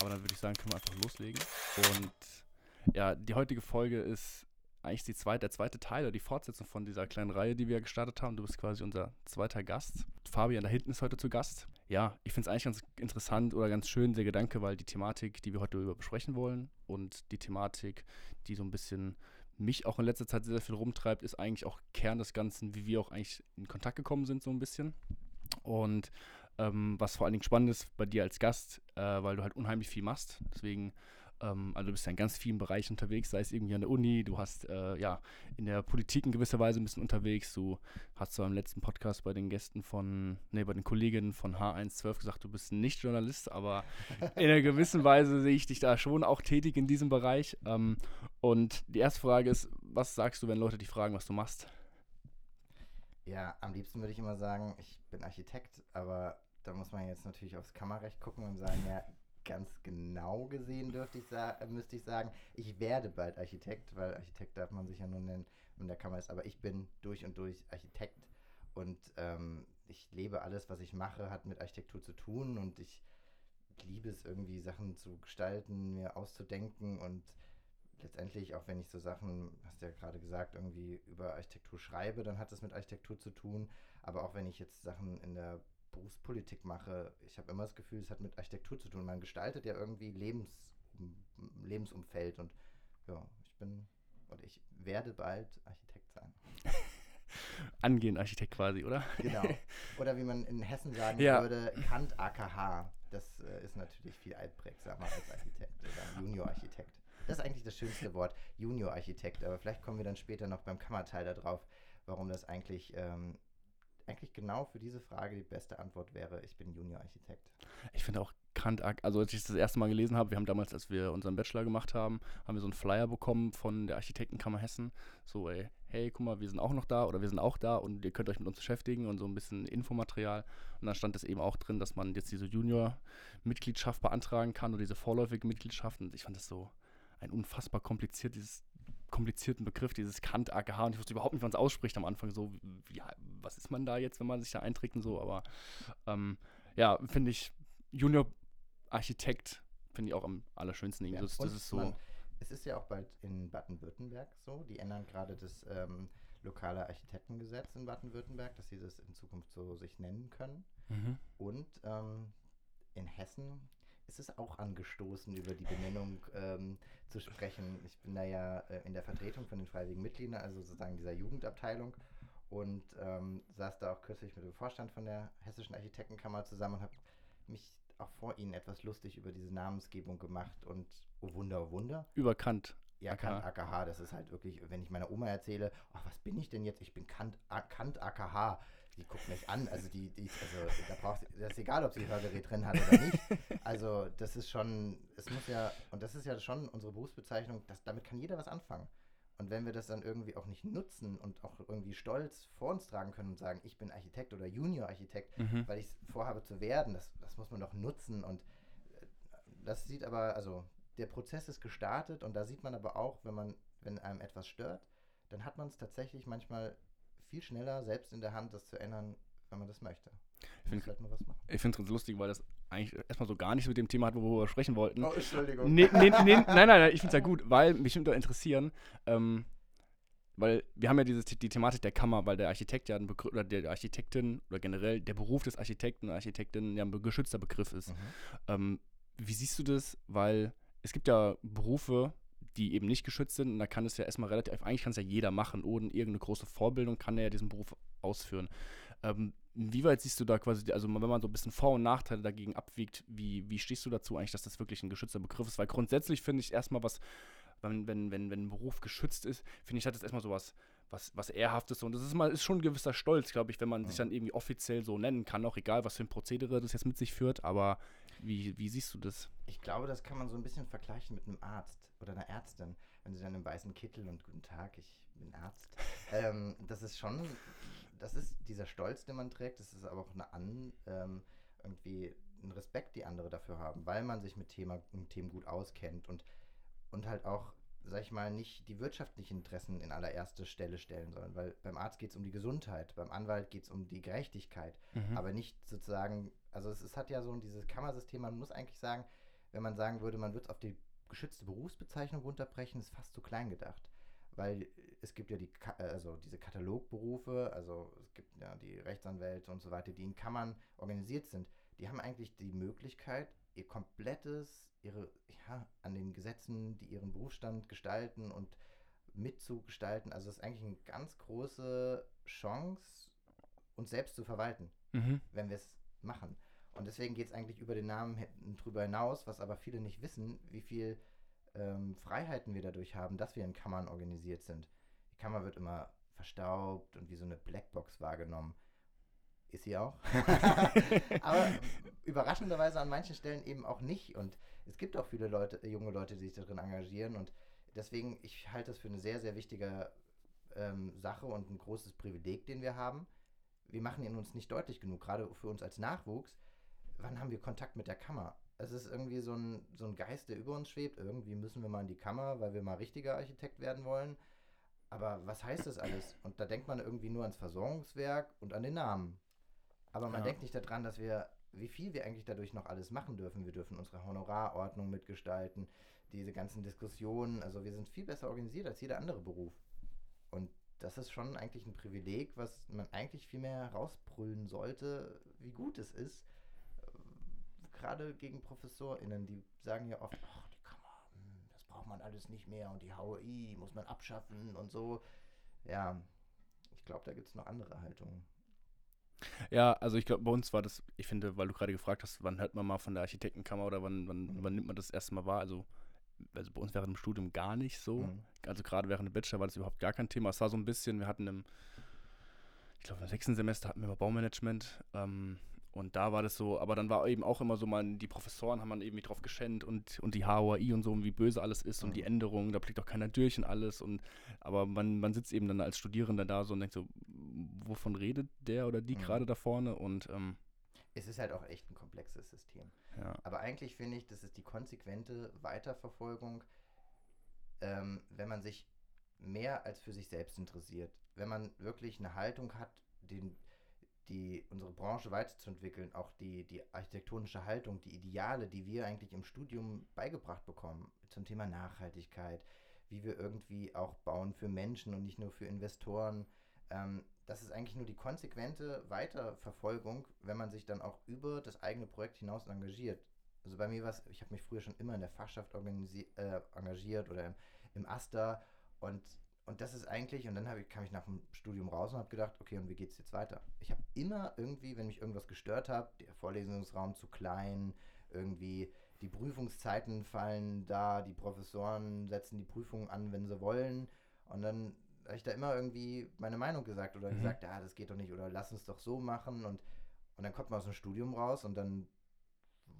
Aber dann würde ich sagen, können wir einfach loslegen. Und ja, die heutige Folge ist eigentlich die zweite, der zweite Teil oder die Fortsetzung von dieser kleinen Reihe, die wir gestartet haben. Du bist quasi unser zweiter Gast. Fabian da hinten ist heute zu Gast. Ja, ich finde es eigentlich ganz interessant oder ganz schön, der Gedanke, weil die Thematik, die wir heute über besprechen wollen und die Thematik, die so ein bisschen mich auch in letzter Zeit sehr, sehr viel rumtreibt, ist eigentlich auch Kern des Ganzen, wie wir auch eigentlich in Kontakt gekommen sind, so ein bisschen. Und ähm, was vor allen Dingen spannend ist bei dir als Gast, äh, weil du halt unheimlich viel machst. Deswegen ähm, also du bist ja in ganz vielen Bereichen unterwegs, sei es irgendwie an der Uni, du hast äh, ja in der Politik in gewisser Weise ein bisschen unterwegs. Du hast zwar im letzten Podcast bei den Gästen von, nee, bei den Kolleginnen von H112 gesagt, du bist nicht Journalist, aber in einer gewissen Weise sehe ich dich da schon auch tätig in diesem Bereich. Ähm, und die erste Frage ist, was sagst du, wenn Leute dich fragen, was du machst? Ja, am liebsten würde ich immer sagen, ich bin Architekt, aber da muss man jetzt natürlich aufs Kammerrecht gucken und sagen, ja, ganz genau gesehen dürfte ich müsste ich sagen, ich werde bald Architekt, weil Architekt darf man sich ja nur nennen, wenn der Kammer ist, aber ich bin durch und durch Architekt und ähm, ich lebe alles, was ich mache, hat mit Architektur zu tun und ich liebe es irgendwie, Sachen zu gestalten, mir auszudenken und letztendlich, auch wenn ich so Sachen, hast du ja gerade gesagt, irgendwie über Architektur schreibe, dann hat das mit Architektur zu tun. Aber auch wenn ich jetzt Sachen in der Berufspolitik mache, ich habe immer das Gefühl, es hat mit Architektur zu tun. Man gestaltet ja irgendwie Lebens, Lebensumfeld und ja, ich bin oder ich werde bald Architekt sein. Angehend Architekt quasi, oder? Genau. Oder wie man in Hessen sagen ja. würde, Kant AKH. Das äh, ist natürlich viel altprägsamer als Architekt oder Junior-Architekt. Das ist eigentlich das schönste Wort, Junior-Architekt. Aber vielleicht kommen wir dann später noch beim Kammerteil darauf, warum das eigentlich ähm, eigentlich genau für diese Frage die beste Antwort wäre, ich bin Junior-Architekt. Ich finde auch Kant, also als ich das erste Mal gelesen habe, wir haben damals, als wir unseren Bachelor gemacht haben, haben wir so einen Flyer bekommen von der Architektenkammer Hessen. So, ey, hey, guck mal, wir sind auch noch da oder wir sind auch da und ihr könnt euch mit uns beschäftigen und so ein bisschen Infomaterial. Und dann stand es eben auch drin, dass man jetzt diese Junior-Mitgliedschaft beantragen kann oder diese vorläufige Mitgliedschaft. Und ich fand das so ein unfassbar kompliziertes komplizierten Begriff, dieses Kant AGH und ich wusste überhaupt nicht, wann es ausspricht am Anfang so, wie, was ist man da jetzt, wenn man sich da einträgt und so, aber ähm, ja, finde ich Junior Architekt finde ich auch am allerschönsten. Ja, das, das ist so. Man, es ist ja auch bald in Baden-Württemberg so, die ändern gerade das ähm, lokale Architektengesetz in Baden-Württemberg, dass sie das in Zukunft so sich nennen können. Mhm. Und ähm, in Hessen ist es auch angestoßen, über die Benennung ähm, zu sprechen. Ich bin da ja äh, in der Vertretung von den freiwilligen Mitgliedern, also sozusagen dieser Jugendabteilung und ähm, saß da auch kürzlich mit dem Vorstand von der Hessischen Architektenkammer zusammen und habe mich auch vor ihnen etwas lustig über diese Namensgebung gemacht und oh Wunder, oh Wunder. Über Kant. Ja, Kant AKH, das ist halt wirklich, wenn ich meiner Oma erzähle, ach, was bin ich denn jetzt? Ich bin Kant, Kant AKH die guckt mich an. Also die, die also da braucht das ist egal, ob sie Hörgerät drin hat oder nicht. Also das ist schon, es muss ja, und das ist ja schon unsere Berufsbezeichnung, das, damit kann jeder was anfangen. Und wenn wir das dann irgendwie auch nicht nutzen und auch irgendwie stolz vor uns tragen können und sagen, ich bin Architekt oder Junior-Architekt, mhm. weil ich es vorhabe zu werden, das, das muss man doch nutzen. Und äh, das sieht aber, also der Prozess ist gestartet und da sieht man aber auch, wenn man, wenn einem etwas stört, dann hat man es tatsächlich manchmal viel schneller selbst in der Hand, das zu ändern, wenn man das möchte. Ich finde halt es ganz lustig, weil das eigentlich erstmal so gar nichts mit dem Thema hat, worüber wir sprechen wollten. Oh, Entschuldigung. Nee, nee, nee, nein, nein, nein, ich finde es ja gut, weil mich würde interessieren, ähm, weil wir haben ja dieses, die Thematik der Kammer, weil der Architekt ja ein Begriff, oder der Architektin oder generell der Beruf des Architekten oder Architektin ja ein geschützter Begriff ist. Mhm. Ähm, wie siehst du das? Weil es gibt ja Berufe, die eben nicht geschützt sind. Und da kann es ja erstmal relativ, eigentlich kann es ja jeder machen, ohne irgendeine große Vorbildung kann er ja diesen Beruf ausführen. Ähm, weit siehst du da quasi, also wenn man so ein bisschen Vor- und Nachteile dagegen abwiegt, wie, wie stehst du dazu eigentlich, dass das wirklich ein geschützter Begriff ist? Weil grundsätzlich finde ich erstmal was, wenn, wenn, wenn, wenn ein Beruf geschützt ist, finde ich, hat das erstmal so was, was, was Ehrhaftes und das ist mal ist schon ein gewisser Stolz, glaube ich, wenn man ja. sich dann irgendwie offiziell so nennen kann, auch egal, was für ein Prozedere das jetzt mit sich führt, aber wie, wie siehst du das? Ich glaube, das kann man so ein bisschen vergleichen mit einem Arzt oder einer Ärztin, wenn sie dann im weißen Kittel und guten Tag, ich bin Arzt. ähm, das ist schon, das ist dieser Stolz, den man trägt, das ist aber auch eine An, ähm, irgendwie ein Respekt, die andere dafür haben, weil man sich mit Thema, mit Themen gut auskennt und, und halt auch, sag ich mal, nicht die wirtschaftlichen Interessen in allererste Stelle stellen sollen, weil beim Arzt geht es um die Gesundheit, beim Anwalt geht es um die Gerechtigkeit, mhm. aber nicht sozusagen, also es, es hat ja so dieses Kammersystem, man muss eigentlich sagen, wenn man sagen würde, man wird es auf die geschützte Berufsbezeichnung runterbrechen, ist fast zu klein gedacht. Weil es gibt ja die, äh, also diese Katalogberufe, also es gibt ja die Rechtsanwälte und so weiter, die in Kammern organisiert sind. Die haben eigentlich die Möglichkeit, ihr komplettes, ihre, ja, an den Gesetzen, die ihren Berufsstand gestalten und mitzugestalten. Also es ist eigentlich eine ganz große Chance, uns selbst zu verwalten Mhm. wenn wir es machen. Und deswegen geht es eigentlich über den Namen drüber hinaus, was aber viele nicht wissen, wie viel ähm, Freiheiten wir dadurch haben, dass wir in Kammern organisiert sind. Die Kammer wird immer verstaubt und wie so eine Blackbox wahrgenommen. Ist sie auch. aber überraschenderweise an manchen Stellen eben auch nicht. Und es gibt auch viele Leute, äh, junge Leute, die sich darin engagieren. Und deswegen, ich halte das für eine sehr, sehr wichtige ähm, Sache und ein großes Privileg, den wir haben wir machen ihn uns nicht deutlich genug, gerade für uns als Nachwuchs. Wann haben wir Kontakt mit der Kammer? Es ist irgendwie so ein, so ein Geist, der über uns schwebt. Irgendwie müssen wir mal in die Kammer, weil wir mal richtiger Architekt werden wollen. Aber was heißt das alles? Und da denkt man irgendwie nur ans Versorgungswerk und an den Namen. Aber man Ja. denkt nicht daran, dass wir, wie viel wir eigentlich dadurch noch alles machen dürfen. Wir dürfen unsere Honorarordnung mitgestalten, diese ganzen Diskussionen. Also wir sind viel besser organisiert als jeder andere Beruf. Und das ist schon eigentlich ein Privileg, was man eigentlich viel mehr rausbrüllen sollte, wie gut es ist. Gerade gegen ProfessorInnen, die sagen ja oft, ach, die Kammer, hm, das braucht man alles nicht mehr und die HOI muss man abschaffen und so. Ja, ich glaube, da gibt es noch andere Haltungen. Ja, also ich glaube, bei uns war das, ich finde, weil du gerade gefragt hast, wann hört man mal von der Architektenkammer oder wann, wann, Mhm. wann nimmt man das erste Mal wahr? Also, also bei uns während dem Studium gar nicht so. Mhm. Also gerade während dem Bachelor war das überhaupt gar kein Thema. Es war so ein bisschen, wir hatten im, ich glaube, im sechsten Semester hatten wir mal Baumanagement. Ähm, und da war das so, aber dann war eben auch immer so, man, die Professoren haben man irgendwie drauf geschenkt und, und die HOI und so, und wie böse alles ist und die Mhm. Änderungen, da blickt auch keiner durch und alles. Und aber man, man sitzt eben dann als Studierender da so und denkt so, wovon redet der oder die Mhm. gerade da vorne? Und ähm, Es ist halt auch echt ein komplexes System. ja. Aber eigentlich finde ich, das ist die konsequente Weiterverfolgung, ähm, wenn man sich mehr als für sich selbst interessiert. Wenn man wirklich eine Haltung hat, den, die, unsere Branche weiterzuentwickeln, auch die, die architektonische Haltung, die Ideale, die wir eigentlich im Studium beigebracht bekommen, zum Thema Nachhaltigkeit, wie wir irgendwie auch bauen für Menschen und nicht nur für Investoren. Ähm, das ist eigentlich nur die konsequente Weiterverfolgung, wenn man sich dann auch über das eigene Projekt hinaus engagiert. Also bei mir war es, ich habe mich früher schon immer in der Fachschaft äh, engagiert oder im, im AStA und, und das ist eigentlich, und dann ich, kam ich nach dem Studium raus und habe gedacht, okay, und wie geht es jetzt weiter? Ich habe immer irgendwie, wenn mich irgendwas gestört hat, der Vorlesungsraum zu klein, irgendwie die Prüfungszeiten fallen da, die Professoren setzen die Prüfungen an, wenn sie wollen und dann habe ich da immer irgendwie meine Meinung gesagt oder Mhm. gesagt, ja, das geht doch nicht oder lass uns doch so machen und, und dann kommt man aus dem Studium raus und dann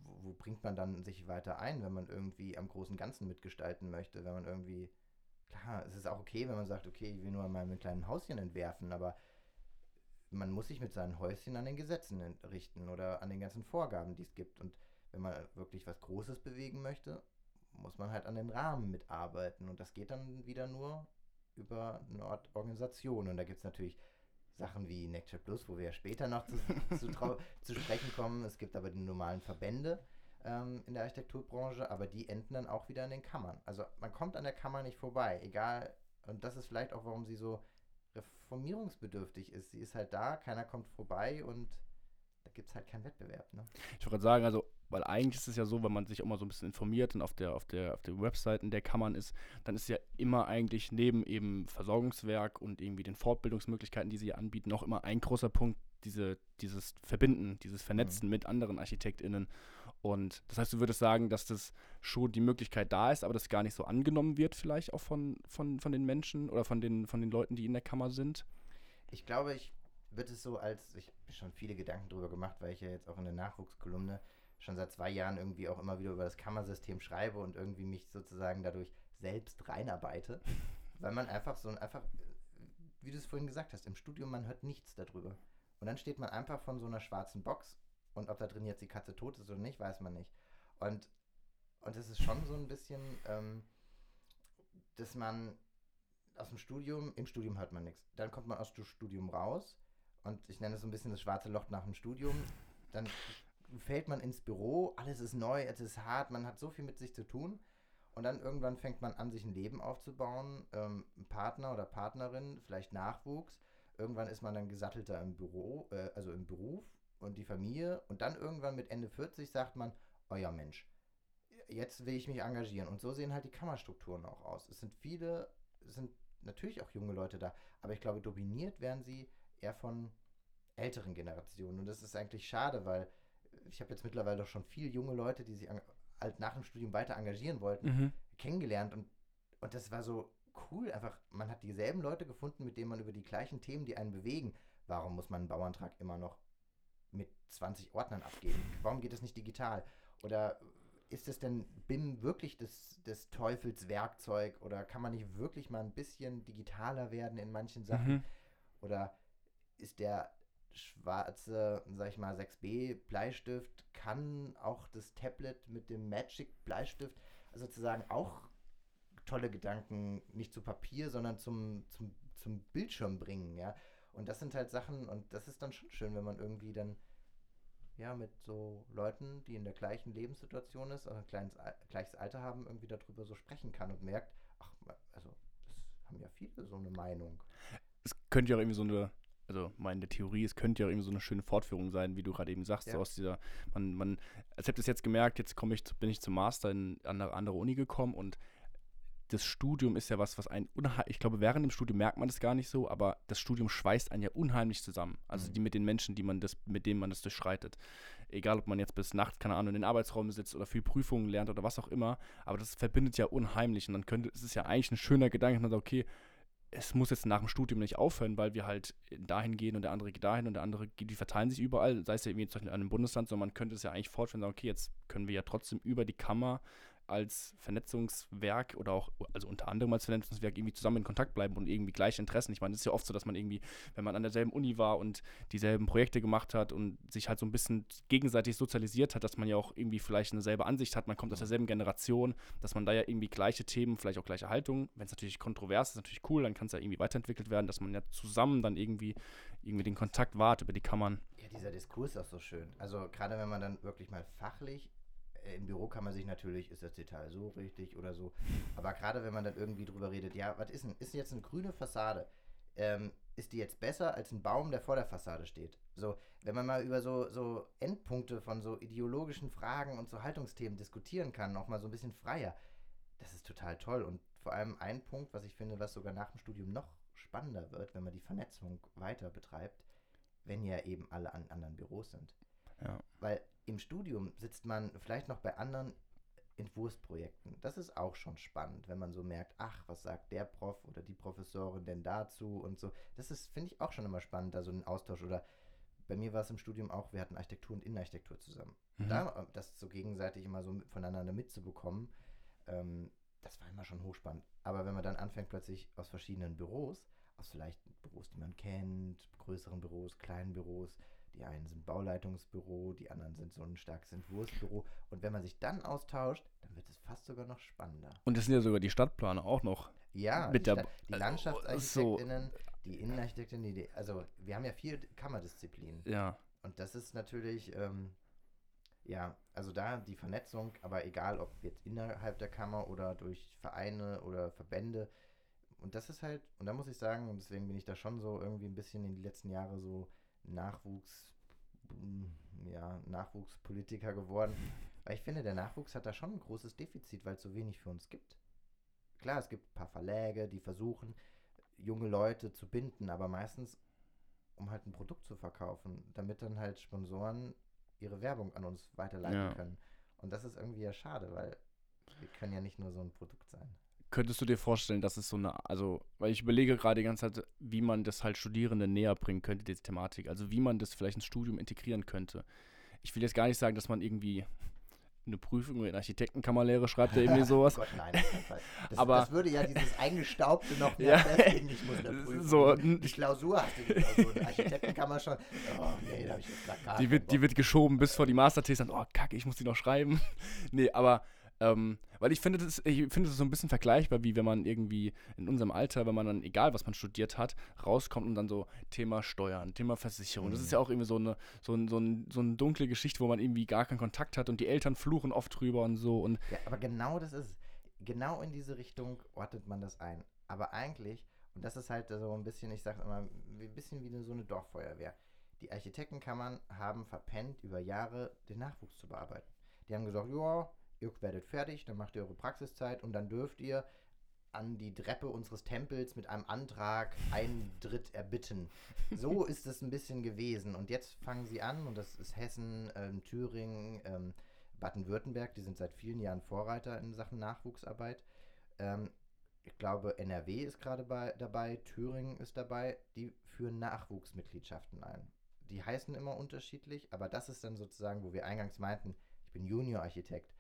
wo, wo bringt man dann sich weiter ein, wenn man irgendwie am großen Ganzen mitgestalten möchte, wenn man irgendwie, klar, es ist auch okay, wenn man sagt, okay, ich will nur an meinem kleinen Häuschen entwerfen, aber man muss sich mit seinen Häuschen an den Gesetzen en- richten oder an den ganzen Vorgaben, die es gibt. Und wenn man wirklich was Großes bewegen möchte, muss man halt an den Rahmen mitarbeiten. Und das geht dann wieder nur über eine Art Organisation. Und da gibt es natürlich Sachen wie Nectar Plus, wo wir ja später noch zu, zu, zu sprechen kommen. Es gibt aber die normalen Verbände ähm, in der Architekturbranche, aber die enden dann auch wieder in den Kammern. Also man kommt an der Kammer nicht vorbei, egal. Und das ist vielleicht auch, warum sie so reformierungsbedürftig ist. Sie ist halt da, keiner kommt vorbei und da gibt es halt keinen Wettbewerb. Ne? Ich wollte gerade sagen, also, weil eigentlich ist es ja so, wenn man sich auch mal so ein bisschen informiert und auf der, auf der, auf der Webseiten der Kammern ist, dann ist ja immer eigentlich neben eben Versorgungswerk und irgendwie den Fortbildungsmöglichkeiten, die sie anbieten, auch immer ein großer Punkt, diese, dieses Verbinden, dieses Vernetzen mit anderen ArchitektInnen. Und das heißt, du würdest sagen, dass das schon die Möglichkeit da ist, aber das gar nicht so angenommen wird, vielleicht auch von, von, von den Menschen oder von den, von den Leuten, die in der Kammer sind. Ich glaube, ich würde es so als, ich habe mir schon viele Gedanken drüber gemacht, weil ich ja jetzt auch in der Nachwuchskolumne schon seit zwei Jahren irgendwie auch immer wieder über das Kammersystem schreibe und irgendwie mich sozusagen dadurch selbst reinarbeite, weil man einfach so ein, einfach, wie du es vorhin gesagt hast, im Studium, man hört nichts darüber. Und dann steht man einfach von so einer schwarzen Box und ob da drin jetzt die Katze tot ist oder nicht, weiß man nicht. Und, und das ist schon so ein bisschen, ähm, dass man aus dem Studium, im Studium hört man nichts. Dann kommt man aus dem Studium raus und ich nenne es so ein bisschen das schwarze Loch nach dem Studium. Dann fällt man ins Büro, alles ist neu, es ist hart, man hat so viel mit sich zu tun. Und dann irgendwann fängt man an, sich ein Leben aufzubauen, ähm, Partner oder Partnerin, vielleicht Nachwuchs. Irgendwann ist man dann gesattelter im Büro, äh, also im Beruf und die Familie. Und dann irgendwann mit Ende 40 sagt man, oh ja Mensch, jetzt will ich mich engagieren. Und so sehen halt die Kammerstrukturen auch aus. Es sind viele, es sind natürlich auch junge Leute da, aber ich glaube, dominiert werden sie eher von älteren Generationen. Und das ist eigentlich schade, weil ich habe jetzt mittlerweile doch schon viele junge Leute, die sich halt nach dem Studium weiter engagieren wollten, mhm. kennengelernt. Und, und das war so cool. Einfach, man hat dieselben Leute gefunden, mit denen man über die gleichen Themen, die einen bewegen. Warum muss man einen Bauantrag immer noch mit 20 Ordnern abgeben? Warum geht das nicht digital? Oder ist es denn BIM wirklich des, des Teufels Werkzeug? Oder kann man nicht wirklich mal ein bisschen digitaler werden in manchen Sachen? Mhm. Oder ist der schwarze, sag ich mal, 6B Bleistift kann auch das Tablet mit dem Magic Bleistift sozusagen auch tolle Gedanken nicht zu Papier, sondern zum, zum, zum Bildschirm bringen, ja. Und das sind halt Sachen, und das ist dann schon schön, wenn man irgendwie dann ja mit so Leuten, die in der gleichen Lebenssituation ist, also ein kleines, gleiches Alter haben, irgendwie darüber so sprechen kann und merkt, ach, also das haben ja viele so eine Meinung. Es könnte ja auch irgendwie so eine also meine Theorie, es könnte ja irgendwie so eine schöne Fortführung sein, wie du gerade eben sagst, ja. so aus dieser, man, man, als hätte es jetzt gemerkt, jetzt komme ich, bin ich zum Master in eine andere Uni gekommen und das Studium ist ja was, was ein unheimlich, ich glaube, während dem Studium merkt man das gar nicht so, aber das Studium schweißt einen ja unheimlich zusammen. Also mhm. die mit den Menschen, die man das, mit denen man das durchschreitet. Egal, ob man jetzt bis nachts, keine Ahnung, in den Arbeitsraum sitzt oder viel Prüfungen lernt oder was auch immer, aber das verbindet ja unheimlich und dann könnte, es ist ja eigentlich ein schöner Gedanke, man sagt, okay, es muss jetzt nach dem Studium nicht aufhören, weil wir halt dahin gehen und der andere geht dahin und der andere geht, die verteilen sich überall, sei es ja irgendwie in einem Bundesland, sondern man könnte es ja eigentlich fortführen und sagen, okay, jetzt können wir ja trotzdem über die Kammer als Vernetzungswerk oder auch, also unter anderem als Vernetzungswerk irgendwie zusammen in Kontakt bleiben und irgendwie gleiche Interessen. Ich meine, es ist ja oft so, dass man irgendwie, wenn man an derselben Uni war und dieselben Projekte gemacht hat und sich halt so ein bisschen gegenseitig sozialisiert hat, dass man ja auch irgendwie vielleicht eine selbe Ansicht hat, man kommt aus derselben Generation, dass man da ja irgendwie gleiche Themen, vielleicht auch gleiche Haltung, wenn es natürlich kontrovers ist, natürlich cool, dann kann es ja irgendwie weiterentwickelt werden, dass man ja zusammen dann irgendwie, irgendwie den Kontakt wahrt über die Kammern. Ja, dieser Diskurs ist auch so schön. Also gerade wenn man dann wirklich mal fachlich im Büro kann man sich natürlich, ist das Detail so richtig oder so. Aber gerade wenn man dann irgendwie drüber redet, ja, was ist denn? Ist jetzt eine grüne Fassade? Ähm, ist die jetzt besser als ein Baum, der vor der Fassade steht? So, wenn man mal über so, so Endpunkte von so ideologischen Fragen und so Haltungsthemen diskutieren kann, auch mal so ein bisschen freier, das ist total toll. Und vor allem ein Punkt, was ich finde, was sogar nach dem Studium noch spannender wird, wenn man die Vernetzung weiter betreibt, wenn ja eben alle an anderen Büros sind. Ja. Weil im Studium sitzt man vielleicht noch bei anderen Entwurfsprojekten. Das ist auch schon spannend, wenn man so merkt, ach, was sagt der Prof oder die Professorin denn dazu und so. Das ist, finde ich, auch schon immer spannend, da so einen Austausch. Oder bei mir war es im Studium auch, wir hatten Architektur und Innenarchitektur zusammen. Mhm. Da, das so gegenseitig immer so voneinander mitzubekommen, ähm, das war immer schon hochspannend. Aber wenn man dann anfängt, plötzlich aus verschiedenen Büros, aus vielleicht Büros, die man kennt, größeren Büros, kleinen Büros, die einen sind Bauleitungsbüro, die anderen sind so ein starkes Entwurfsbüro. Und wenn man sich dann austauscht, dann wird es fast sogar noch spannender. Und das sind ja sogar die Stadtplaner auch noch. Ja, mit die, der, die also, Landschaftsarchitektinnen, so. die Innenarchitektinnen, die, also wir haben ja vier Kammerdisziplinen. Ja. Und das ist natürlich, ähm, ja, also da die Vernetzung, aber egal ob jetzt innerhalb der Kammer oder durch Vereine oder Verbände. Und das ist halt, und da muss ich sagen, und deswegen bin ich da schon so irgendwie ein bisschen in die letzten Jahre so Nachwuchs, mm, ja, Nachwuchspolitiker geworden. Weil ich finde, der Nachwuchs hat da schon ein großes Defizit, weil es so wenig für uns gibt. Klar, es gibt ein paar Verläge, die versuchen, junge Leute zu binden, aber meistens, um halt ein Produkt zu verkaufen, damit dann halt Sponsoren ihre Werbung an uns weiterleiten ja. können. Und das ist irgendwie ja schade, weil wir können ja nicht nur so ein Produkt sein könntest du dir vorstellen, dass es so eine, also, weil ich überlege gerade die ganze Zeit, wie man das halt Studierenden näher bringen könnte, diese Thematik. Also wie man das vielleicht ins Studium integrieren könnte. Ich will jetzt gar nicht sagen, dass man irgendwie eine Prüfung in Architektenkammerlehre schreibt oder irgendwie sowas. oh Gott, nein, das, Aber, das würde ja dieses Eingestaubte noch mehr ja, festlegen. Ich muss eine Prüfung. So, die Klausur hast du. Also Architektenkammer schon. Oh, nee, da habe ich jetzt gar die wird, die wird geschoben bis vor die Masterthese. Oh, kacke, ich muss die noch schreiben. nee, aber Ähm, weil ich finde, das, ich finde das so ein bisschen vergleichbar, wie wenn man irgendwie in unserem Alter, wenn man dann, egal was man studiert hat, rauskommt und dann so Thema Steuern, Thema Versicherung. Mhm. Das ist ja auch irgendwie so eine, so, ein, so, ein, so eine dunkle Geschichte, wo man irgendwie gar keinen Kontakt hat und die Eltern fluchen oft drüber und so. Und ja, aber genau das ist, genau in diese Richtung ordnet man das ein. Aber eigentlich, und das ist halt so ein bisschen, ich sage immer, ein bisschen wie so eine Dorffeuerwehr. Die Architektenkammern haben verpennt, über Jahre den Nachwuchs zu bearbeiten. Die haben gesagt, ja, ihr werdet fertig, dann macht ihr eure Praxiszeit und dann dürft ihr an die Treppe unseres Tempels mit einem Antrag Eintritt erbitten. So ist es ein bisschen gewesen. Und jetzt fangen sie an, und das ist Hessen, ähm, Thüringen, ähm, Baden-Württemberg, die sind seit vielen Jahren Vorreiter in Sachen Nachwuchsarbeit. Ähm, ich glaube, NRW ist gerade dabei, Thüringen ist dabei, die führen Nachwuchsmitgliedschaften ein. Die heißen immer unterschiedlich, aber das ist dann sozusagen, wo wir eingangs meinten, ich bin Junior-Architekt.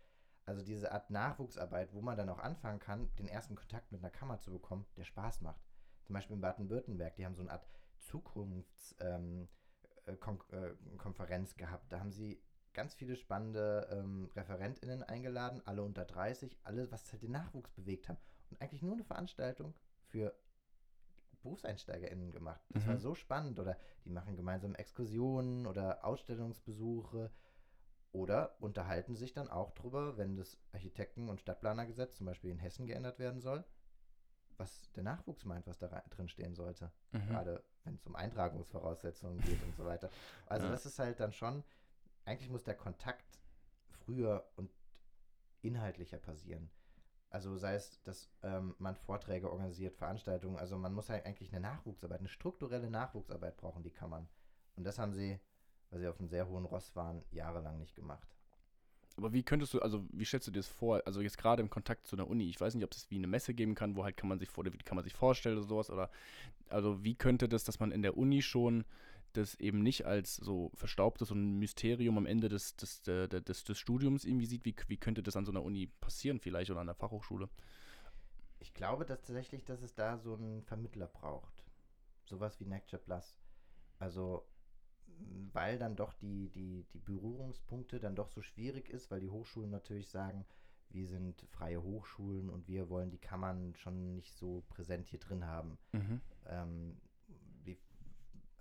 Also diese Art Nachwuchsarbeit, wo man dann auch anfangen kann, den ersten Kontakt mit einer Kammer zu bekommen, der Spaß macht. Zum Beispiel in Baden-Württemberg, die haben so eine Art Zukunftskonferenz ähm, äh, gehabt. Da haben sie ganz viele spannende ähm, ReferentInnen eingeladen, alle unter 30, alle, was halt den Nachwuchs bewegt haben. Und eigentlich nur eine Veranstaltung für BerufseinsteigerInnen gemacht. Das mhm. war so spannend. Oder die machen gemeinsam Exkursionen oder Ausstellungsbesuche oder unterhalten sich dann auch drüber, wenn das Architekten- und Stadtplanergesetz zum Beispiel in Hessen geändert werden soll, was der Nachwuchs meint, was da drin stehen sollte. Mhm. Gerade wenn es um Eintragungsvoraussetzungen geht und so weiter. Also ja. das ist halt dann schon, eigentlich muss der Kontakt früher und inhaltlicher passieren. Also sei es, dass ähm, man Vorträge organisiert, Veranstaltungen. Also man muss halt eigentlich eine Nachwuchsarbeit, eine strukturelle Nachwuchsarbeit brauchen, die kann man. Und das haben sie weil sie auf einem sehr hohen Ross waren, jahrelang nicht gemacht. Aber wie könntest du, also wie stellst du dir das vor? Also jetzt gerade im Kontakt zu einer Uni, ich weiß nicht, ob es wie eine Messe geben kann, wo halt kann man sich vor, kann man sich vorstellen oder sowas, oder also wie könnte das, dass man in der Uni schon das eben nicht als so verstaubtes und Mysterium am Ende des, des, des, des, Studiums irgendwie sieht, wie, wie könnte das an so einer Uni passieren vielleicht oder an der Fachhochschule? Ich glaube dass tatsächlich, dass es da so einen Vermittler braucht. Sowas wie Nectar Plus. Also weil dann doch die, die, die Berührungspunkte dann doch so schwierig ist, weil die Hochschulen natürlich sagen, wir sind freie Hochschulen und wir wollen die Kammern schon nicht so präsent hier drin haben. Mhm. Ähm, wie,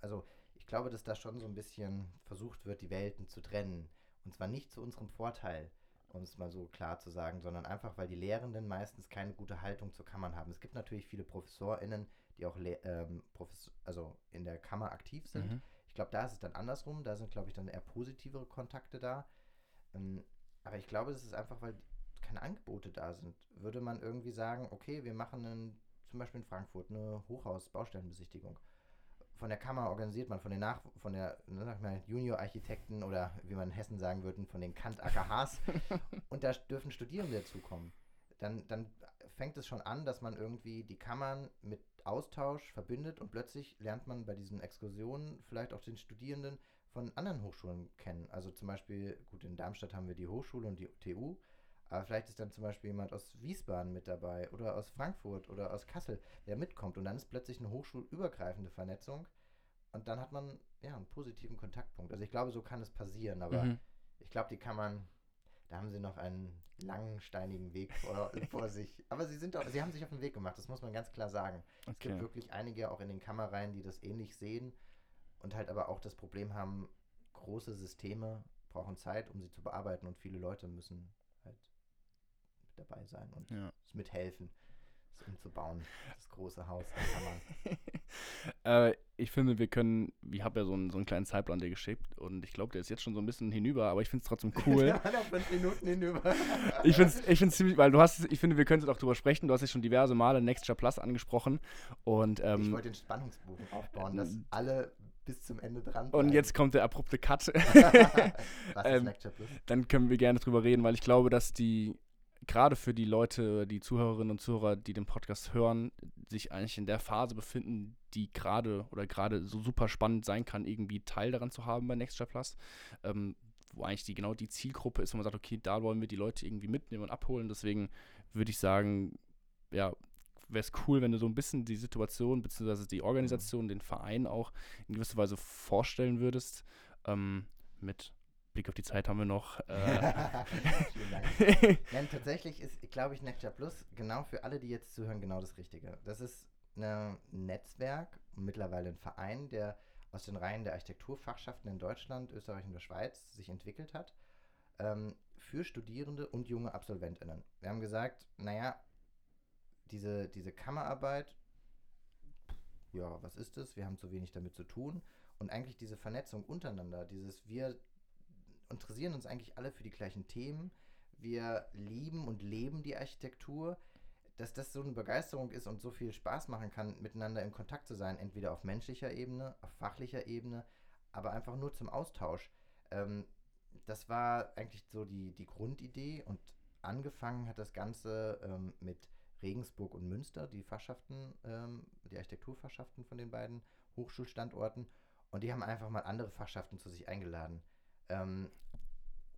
also ich glaube, dass da schon so ein bisschen versucht wird, die Welten zu trennen. Und zwar nicht zu unserem Vorteil, um es mal so klar zu sagen, sondern einfach, weil die Lehrenden meistens keine gute Haltung zu Kammern haben. Es gibt natürlich viele ProfessorInnen, die auch ähm, Professor, also in der Kammer aktiv sind. Mhm glaube, da ist es dann andersrum. Da sind, glaube ich, dann eher positivere Kontakte da. Ähm, aber ich glaube, es ist einfach, weil keine Angebote da sind. Würde man irgendwie sagen, okay, wir machen einen, zum Beispiel in Frankfurt eine Hochhaus-Baustellenbesichtigung. Von der Kammer organisiert man, von den Nach von der ne, Junior-Architekten oder wie man in Hessen sagen würde, von den Kant-AKHs. und da dürfen Studierende dazukommen. Dann, dann fängt es schon an, dass man irgendwie die Kammern mit Austausch verbindet und plötzlich lernt man bei diesen Exkursionen vielleicht auch den Studierenden von anderen Hochschulen kennen. Also zum Beispiel, gut, in Darmstadt haben wir die Hochschule und die TU, aber vielleicht ist dann zum Beispiel jemand aus Wiesbaden mit dabei oder aus Frankfurt oder aus Kassel, der mitkommt und dann ist plötzlich eine hochschulübergreifende Vernetzung und dann hat man ja einen positiven Kontaktpunkt. Also ich glaube, so kann es passieren, aber mhm. ich glaube, die kann man da haben sie noch einen langen, steinigen Weg vor, vor sich. Aber sie sind auch, sie haben sich auf den Weg gemacht, das muss man ganz klar sagen. Okay. Es gibt wirklich einige auch in den Kammerreihen, die das ähnlich sehen und halt aber auch das Problem haben, große Systeme brauchen Zeit, um sie zu bearbeiten und viele Leute müssen halt mit dabei sein und ja. mithelfen umzubauen, das große Haus äh, ich finde, wir können, ich habe ja so einen, so einen kleinen Zeitplan dir geschickt und ich glaube, der ist jetzt schon so ein bisschen hinüber, aber ich finde es trotzdem cool. ja, fünf Minuten hinüber. ich finde es ich ziemlich, weil du hast, ich finde, wir können auch drüber sprechen. Du hast ja schon diverse Male Nextshare Plus angesprochen und ähm, ich wollte den Spannungsbogen aufbauen, dass alle bis zum Ende dran. Bleiben. Und jetzt kommt der abrupte Cut. Was ist ähm, Plus? Dann können wir gerne drüber reden, weil ich glaube, dass die gerade für die Leute, die Zuhörerinnen und Zuhörer, die den Podcast hören, sich eigentlich in der Phase befinden, die gerade oder gerade so super spannend sein kann, irgendwie Teil daran zu haben bei Nextshare Plus. Ähm, wo eigentlich die, genau die Zielgruppe ist, wo man sagt, okay, da wollen wir die Leute irgendwie mitnehmen und abholen. Deswegen würde ich sagen, ja, wäre es cool, wenn du so ein bisschen die Situation bzw. die Organisation, den Verein auch in gewisser Weise vorstellen würdest. Ähm, mit Blick auf die Zeit haben wir noch. Äh, Vielen Dank. Nein, tatsächlich ist, glaube ich, Nectar Plus genau für alle, die jetzt zuhören, genau das Richtige. Das ist ein Netzwerk, mittlerweile ein Verein, der aus den Reihen der Architekturfachschaften in Deutschland, Österreich und der Schweiz sich entwickelt hat, ähm, für Studierende und junge AbsolventInnen. Wir haben gesagt, naja, diese, diese Kammerarbeit, ja, was ist das? Wir haben zu wenig damit zu tun. Und eigentlich diese Vernetzung untereinander, dieses wir interessieren uns eigentlich alle für die gleichen Themen, wir lieben und leben die Architektur, dass das so eine Begeisterung ist und so viel Spaß machen kann, miteinander in Kontakt zu sein, entweder auf menschlicher Ebene, auf fachlicher Ebene, aber einfach nur zum Austausch. Ähm, das war eigentlich so die, die Grundidee und angefangen hat das Ganze ähm, mit Regensburg und Münster, die Fachschaften, ähm, die Architekturfachschaften von den beiden Hochschulstandorten. Und die haben einfach mal andere Fachschaften zu sich eingeladen. Ähm,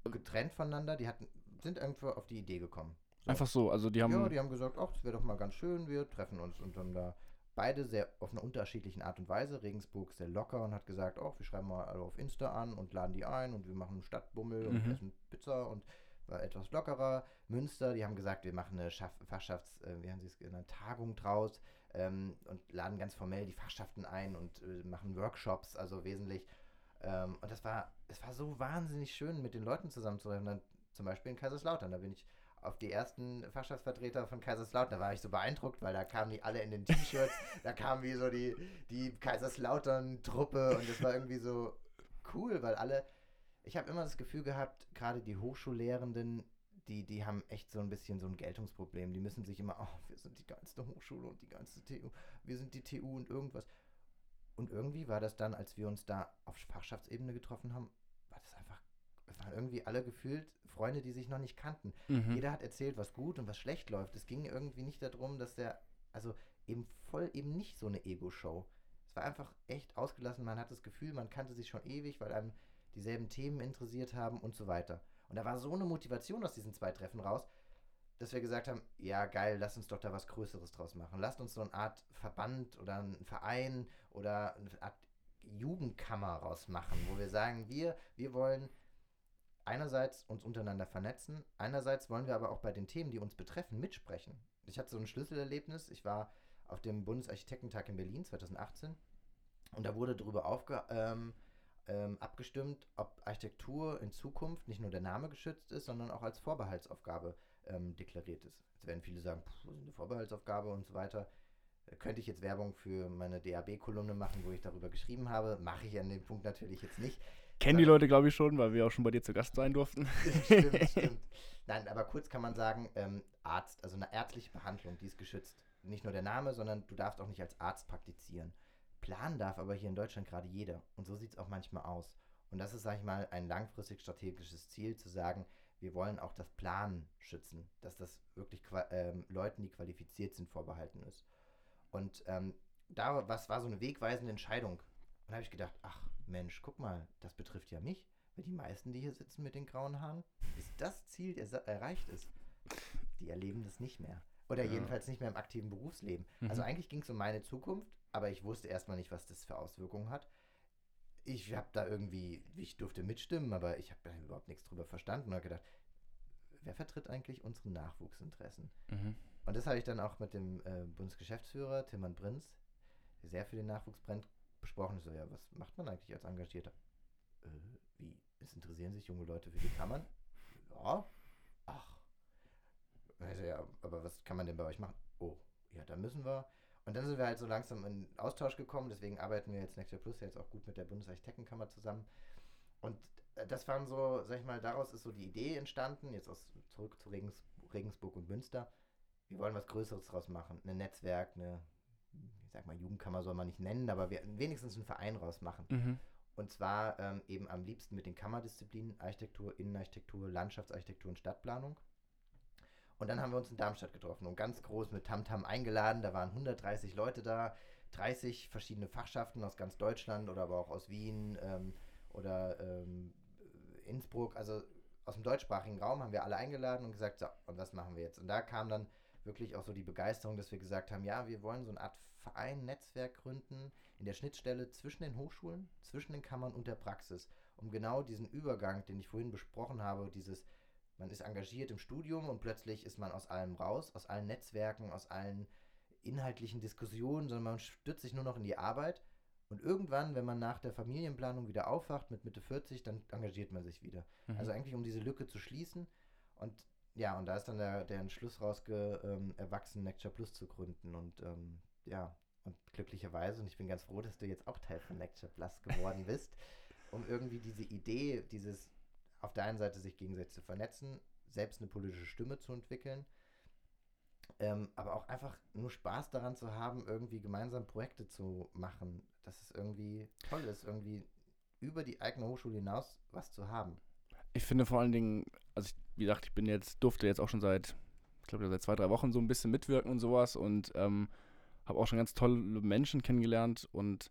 getrennt voneinander, die hatten, sind irgendwo auf die Idee gekommen. So. Einfach so, also die haben. Ja, die haben gesagt, ach, das wäre doch mal ganz schön, wir treffen uns und haben da beide sehr auf einer unterschiedlichen Art und Weise. Regensburg sehr locker und hat gesagt, oh, wir schreiben mal alle auf Insta an und laden die ein und wir machen einen Stadtbummel mhm. und essen Pizza und war etwas lockerer. Münster, die haben gesagt, wir machen eine Schaff Fachschafts-, äh, wie haben sie es genannt, Tagung draus ähm, und laden ganz formell die Fachschaften ein und äh, machen Workshops, also wesentlich. Ähm, und das war, es war so wahnsinnig schön, mit den Leuten zusammenzuarbeiten. Dann zum Beispiel in Kaiserslautern, da bin ich auf die ersten Fachschaftsvertreter von Kaiserslautern, da war ich so beeindruckt, weil da kamen die alle in den T-Shirts, da kam wie so die, die Kaiserslautern-Truppe und das war irgendwie so cool, weil alle, ich habe immer das Gefühl gehabt, gerade die Hochschullehrenden, die, die haben echt so ein bisschen so ein Geltungsproblem. Die müssen sich immer, oh, wir sind die geilste Hochschule und die geilste TU, wir sind die TU und irgendwas. Und irgendwie war das dann, als wir uns da auf Fachschaftsebene getroffen haben, war das einfach, es waren irgendwie alle gefühlt Freunde, die sich noch nicht kannten. Mhm. Jeder hat erzählt, was gut und was schlecht läuft. Es ging irgendwie nicht darum, dass der, also eben voll eben nicht so eine Ego-Show. Es war einfach echt ausgelassen. Man hat das Gefühl, man kannte sich schon ewig, weil einem dieselben Themen interessiert haben und so weiter. Und da war so eine Motivation aus diesen zwei Treffen raus, dass wir gesagt haben, ja geil, lass uns doch da was Größeres draus machen. Lasst uns so eine Art Verband oder einen Verein oder eine Art Jugendkammer rausmachen, wo wir sagen, wir, wir wollen einerseits uns untereinander vernetzen, einerseits wollen wir aber auch bei den Themen, die uns betreffen, mitsprechen. Ich hatte so ein Schlüsselerlebnis. Ich war auf dem Bundesarchitektentag in Berlin 2018 und da wurde darüber aufge, ähm, ähm, abgestimmt, ob Architektur in Zukunft nicht nur der Name geschützt ist, sondern auch als Vorbehaltsaufgabe ähm, deklariert ist. Jetzt werden viele sagen, was ist eine Vorbehaltsaufgabe und so weiter. Äh, könnte ich jetzt Werbung für meine DAB-Kolumne machen, wo ich darüber geschrieben habe? Mache ich an dem Punkt natürlich jetzt nicht. Kennen die Leute, glaube ich, schon, weil wir auch schon bei dir zu Gast sein durften. stimmt, stimmt. Nein, aber kurz kann man sagen, ähm, Arzt, also eine ärztliche Behandlung, die ist geschützt. Nicht nur der Name, sondern du darfst auch nicht als Arzt praktizieren. Planen darf aber hier in Deutschland gerade jeder. Und so sieht es auch manchmal aus. Und das ist, sage ich mal, ein langfristig strategisches Ziel, zu sagen, wir wollen auch das Planen schützen, dass das wirklich ähm, Leuten, die qualifiziert sind, vorbehalten ist. Und ähm, da was war so eine wegweisende Entscheidung. Und da habe ich gedacht, ach Mensch, guck mal, das betrifft ja mich, weil die meisten, die hier sitzen mit den grauen Haaren, bis das Ziel erreicht ist, die erleben das nicht mehr. Oder ja. jedenfalls nicht mehr im aktiven Berufsleben. Mhm. Also eigentlich ging es um meine Zukunft, aber ich wusste erstmal nicht, was das für Auswirkungen hat. Ich habe da irgendwie, ich durfte mitstimmen, aber ich habe da überhaupt nichts drüber verstanden und habe gedacht, wer vertritt eigentlich unsere Nachwuchsinteressen? Mhm. Und das habe ich dann auch mit dem äh, Bundesgeschäftsführer Tilman Prinz, der sehr für den Nachwuchs brennt, besprochen. Ich so, ja, was macht man eigentlich als Engagierter? Äh, wie? Es interessieren sich junge Leute für die Kammern? Ja. Ach. Also, ja, aber was kann man denn bei euch machen? Oh, ja, da müssen wir. Und dann sind wir halt so langsam in Austausch gekommen, deswegen arbeiten wir jetzt Next Year Plus jetzt auch gut mit der Bundesarchitektenkammer zusammen. Und äh, das waren so, sag ich mal, daraus ist so die Idee entstanden, jetzt aus, zurück zu Regens, Regensburg und Münster. Wir wollen was Größeres draus machen. Ein Netzwerk, eine, ich sag mal, Jugendkammer soll man nicht nennen, aber wir wenigstens einen Verein rausmachen. Mhm. Und zwar ähm, eben am liebsten mit den Kammerdisziplinen Architektur, Innenarchitektur, Landschaftsarchitektur und Stadtplanung. Und dann haben wir uns in Darmstadt getroffen und ganz groß mit Tamtam -Tam eingeladen. Da waren 130 Leute da, 30 verschiedene Fachschaften aus ganz Deutschland oder aber auch aus Wien ähm, oder ähm, Innsbruck. Also aus dem deutschsprachigen Raum haben wir alle eingeladen und gesagt, so, und was machen wir jetzt? Und da kam dann wirklich auch so die Begeisterung, dass wir gesagt haben, ja, wir wollen so eine Art Verein, Netzwerk gründen in der Schnittstelle zwischen den Hochschulen, zwischen den Kammern und der Praxis, um genau diesen Übergang, den ich vorhin besprochen habe, dieses, man ist engagiert im Studium und plötzlich ist man aus allem raus, aus allen Netzwerken, aus allen inhaltlichen Diskussionen, sondern man stürzt sich nur noch in die Arbeit. Und irgendwann, wenn man nach der Familienplanung wieder aufwacht mit Mitte 40, dann engagiert man sich wieder. Mhm. Also eigentlich, um diese Lücke zu schließen. Und ja, und da ist dann der, der Entschluss rausge, ähm, erwachsen, Lecture Plus zu gründen. Und ähm, ja, und glücklicherweise, und ich bin ganz froh, dass du jetzt auch Teil von Lecture Plus geworden bist, um irgendwie diese Idee, dieses auf der einen Seite sich gegenseitig zu vernetzen, selbst eine politische Stimme zu entwickeln, ähm, aber auch einfach nur Spaß daran zu haben, irgendwie gemeinsam Projekte zu machen, dass es irgendwie toll ist, irgendwie über die eigene Hochschule hinaus was zu haben. Ich finde vor allen Dingen, also ich, wie gesagt, ich bin jetzt, durfte jetzt auch schon seit, ich glaube, seit zwei, drei Wochen so ein bisschen mitwirken und sowas und ähm, habe auch schon ganz tolle Menschen kennengelernt und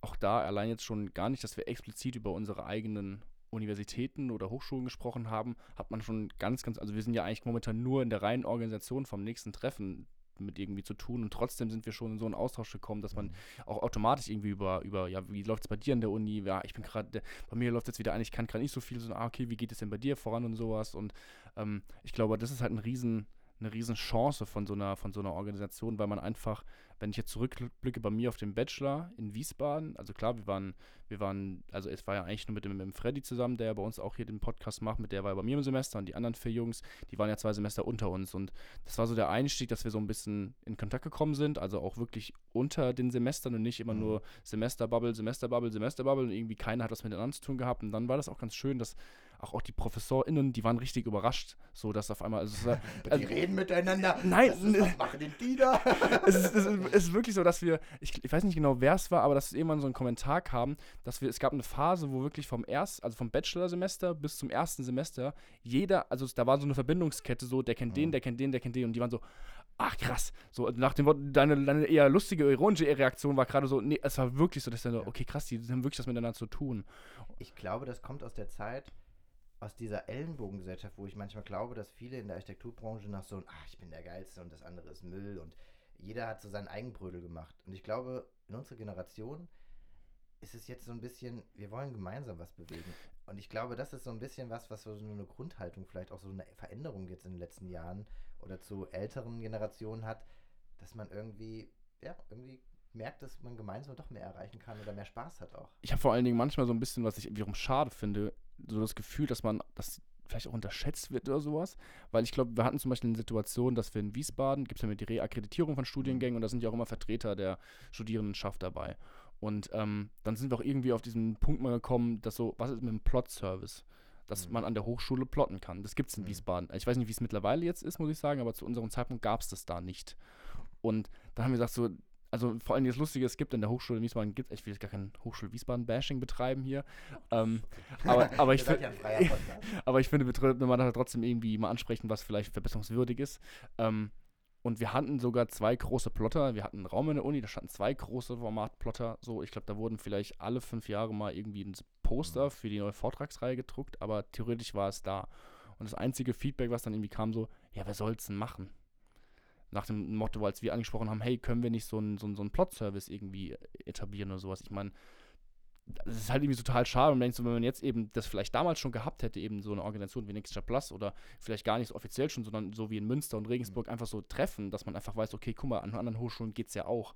auch da allein jetzt schon gar nicht, dass wir explizit über unsere eigenen Universitäten oder Hochschulen gesprochen haben, hat man schon ganz, ganz, also wir sind ja eigentlich momentan nur in der reinen Organisation vom nächsten Treffen mit irgendwie zu tun und trotzdem sind wir schon in so einen Austausch gekommen, dass man auch automatisch irgendwie über, über ja, wie läuft es bei dir in der Uni? Ja, ich bin gerade, bei mir läuft es jetzt wieder ein, ich kann gerade nicht so viel, so, ah, okay, wie geht es denn bei dir voran und sowas und ähm, ich glaube, das ist halt ein riesen, eine riesen Chance von so einer, von so einer Organisation, weil man einfach, wenn ich jetzt zurückblicke bei mir auf den Bachelor in Wiesbaden, also klar, wir waren, wir waren, also es war ja eigentlich nur mit dem, mit dem Freddy zusammen, der ja bei uns auch hier den Podcast macht, mit der war er bei mir im Semester und die anderen vier Jungs, die waren ja zwei Semester unter uns und das war so der Einstieg, dass wir so ein bisschen in Kontakt gekommen sind, also auch wirklich unter den Semestern und nicht immer Mhm. nur Semesterbubble, Semesterbubble, Semesterbubble und irgendwie keiner hat was miteinander zu tun gehabt und dann war das auch ganz schön, dass auch, auch die ProfessorInnen, die waren richtig überrascht, so dass auf einmal, also war, Die also- reden miteinander. Nein, das ist, was machen denn die da? es, ist, es, ist, es ist wirklich so, dass wir, ich, ich weiß nicht genau, wer es war, aber dass irgendwann so einen Kommentar kam, dass wir, es gab eine Phase, wo wirklich vom erst, also vom Bachelorsemester bis zum ersten Semester, jeder, also da war so eine Verbindungskette, so, der kennt den, Mhm. der kennt den, der kennt den, und die waren so, ach krass, so nach dem Wort, deine, deine eher lustige, ironische Reaktion war gerade so, nee, es war wirklich so, dass dann so, okay, krass, die haben wirklich was miteinander zu tun. Ich glaube, das kommt aus der Zeit, aus dieser Ellenbogengesellschaft, wo ich manchmal glaube, dass viele in der Architekturbranche nach so, ach, ich bin der Geilste und das andere ist Müll und jeder hat so seinen Eigenbrödel gemacht. Und ich glaube, in unserer Generation ist es jetzt so ein bisschen, wir wollen gemeinsam was bewegen. Und ich glaube, das ist so ein bisschen was, was so eine Grundhaltung, vielleicht auch so eine Veränderung jetzt in den letzten Jahren oder zu älteren Generationen hat, dass man irgendwie, ja, irgendwie merkt, dass man gemeinsam doch mehr erreichen kann oder mehr Spaß hat auch. ich habe vor allen Dingen manchmal so ein bisschen, was ich wiederum schade finde, so das Gefühl, dass man das vielleicht auch unterschätzt wird oder sowas. Weil ich glaube, wir hatten zum Beispiel eine Situation, dass wir in Wiesbaden, gibt es ja mit die Reakkreditierung von Studiengängen und da sind ja auch immer Vertreter der Studierendenschaft dabei. Und ähm, dann sind wir auch irgendwie auf diesen Punkt mal gekommen, dass so, was ist mit dem Plot-Service? Dass Mhm. man an der Hochschule plotten kann. Das gibt es in Mhm. Wiesbaden. Ich weiß nicht, wie es mittlerweile jetzt ist, muss ich sagen, aber zu unserem Zeitpunkt gab es das da nicht. Und dann haben wir gesagt, so, also vor allem das Lustige, es gibt in der Hochschule in Wiesbaden, gibt, ich will jetzt gar kein Hochschul-Wiesbaden-Bashing betreiben hier, ähm, aber, aber, ich ja aber ich finde, man darf trotzdem irgendwie mal ansprechen, was vielleicht verbesserungswürdig ist. Ähm, und wir hatten sogar zwei große Plotter. Wir hatten einen Raum in der Uni, da standen zwei große Formatplotter. So, ich glaube, da wurden vielleicht alle fünf Jahre mal irgendwie ein Poster Mhm. für die neue Vortragsreihe gedruckt, aber theoretisch war es da. Und das einzige Feedback, was dann irgendwie kam, so, ja, wer soll's denn machen? Nach dem Motto, als wir angesprochen haben, hey, können wir nicht so einen so einen- so einen Plot-Service irgendwie etablieren oder sowas? Ich meine, das ist halt irgendwie total schade. Und denkst du, wenn man jetzt eben das vielleicht damals schon gehabt hätte, eben so eine Organisation wie Nextja Plus oder vielleicht gar nicht so offiziell schon, sondern so wie in Münster und Regensburg einfach so treffen, dass man einfach weiß, okay, guck mal, an anderen Hochschulen geht es ja auch.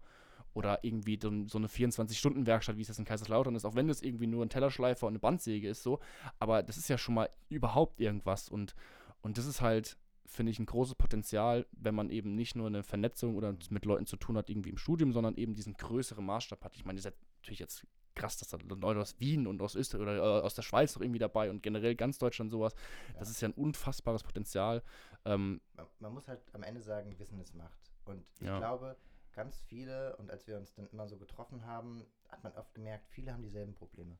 Oder irgendwie so, eine 24-Stunden-Werkstatt, wie es jetzt in Kaiserslautern ist, auch wenn das irgendwie nur ein Tellerschleifer und eine Bandsäge ist, so. Aber das ist ja schon mal überhaupt irgendwas. Und, und das ist halt, finde ich, ein großes Potenzial, wenn man eben nicht nur eine Vernetzung oder mit Leuten zu tun hat, irgendwie im Studium, sondern eben diesen größeren Maßstab hat. Ich meine, ihr seid natürlich jetzt krass, dass da Leute aus Wien und aus Österreich oder äh, aus der Schweiz noch irgendwie dabei und generell ganz Deutschland sowas. Das Ja. ist ja ein unfassbares Potenzial. Ähm, man, man muss halt am Ende sagen, Wissen ist Macht. Und ich Ja. glaube, ganz viele, und als wir uns dann immer so getroffen haben, hat man oft gemerkt, viele haben dieselben Probleme.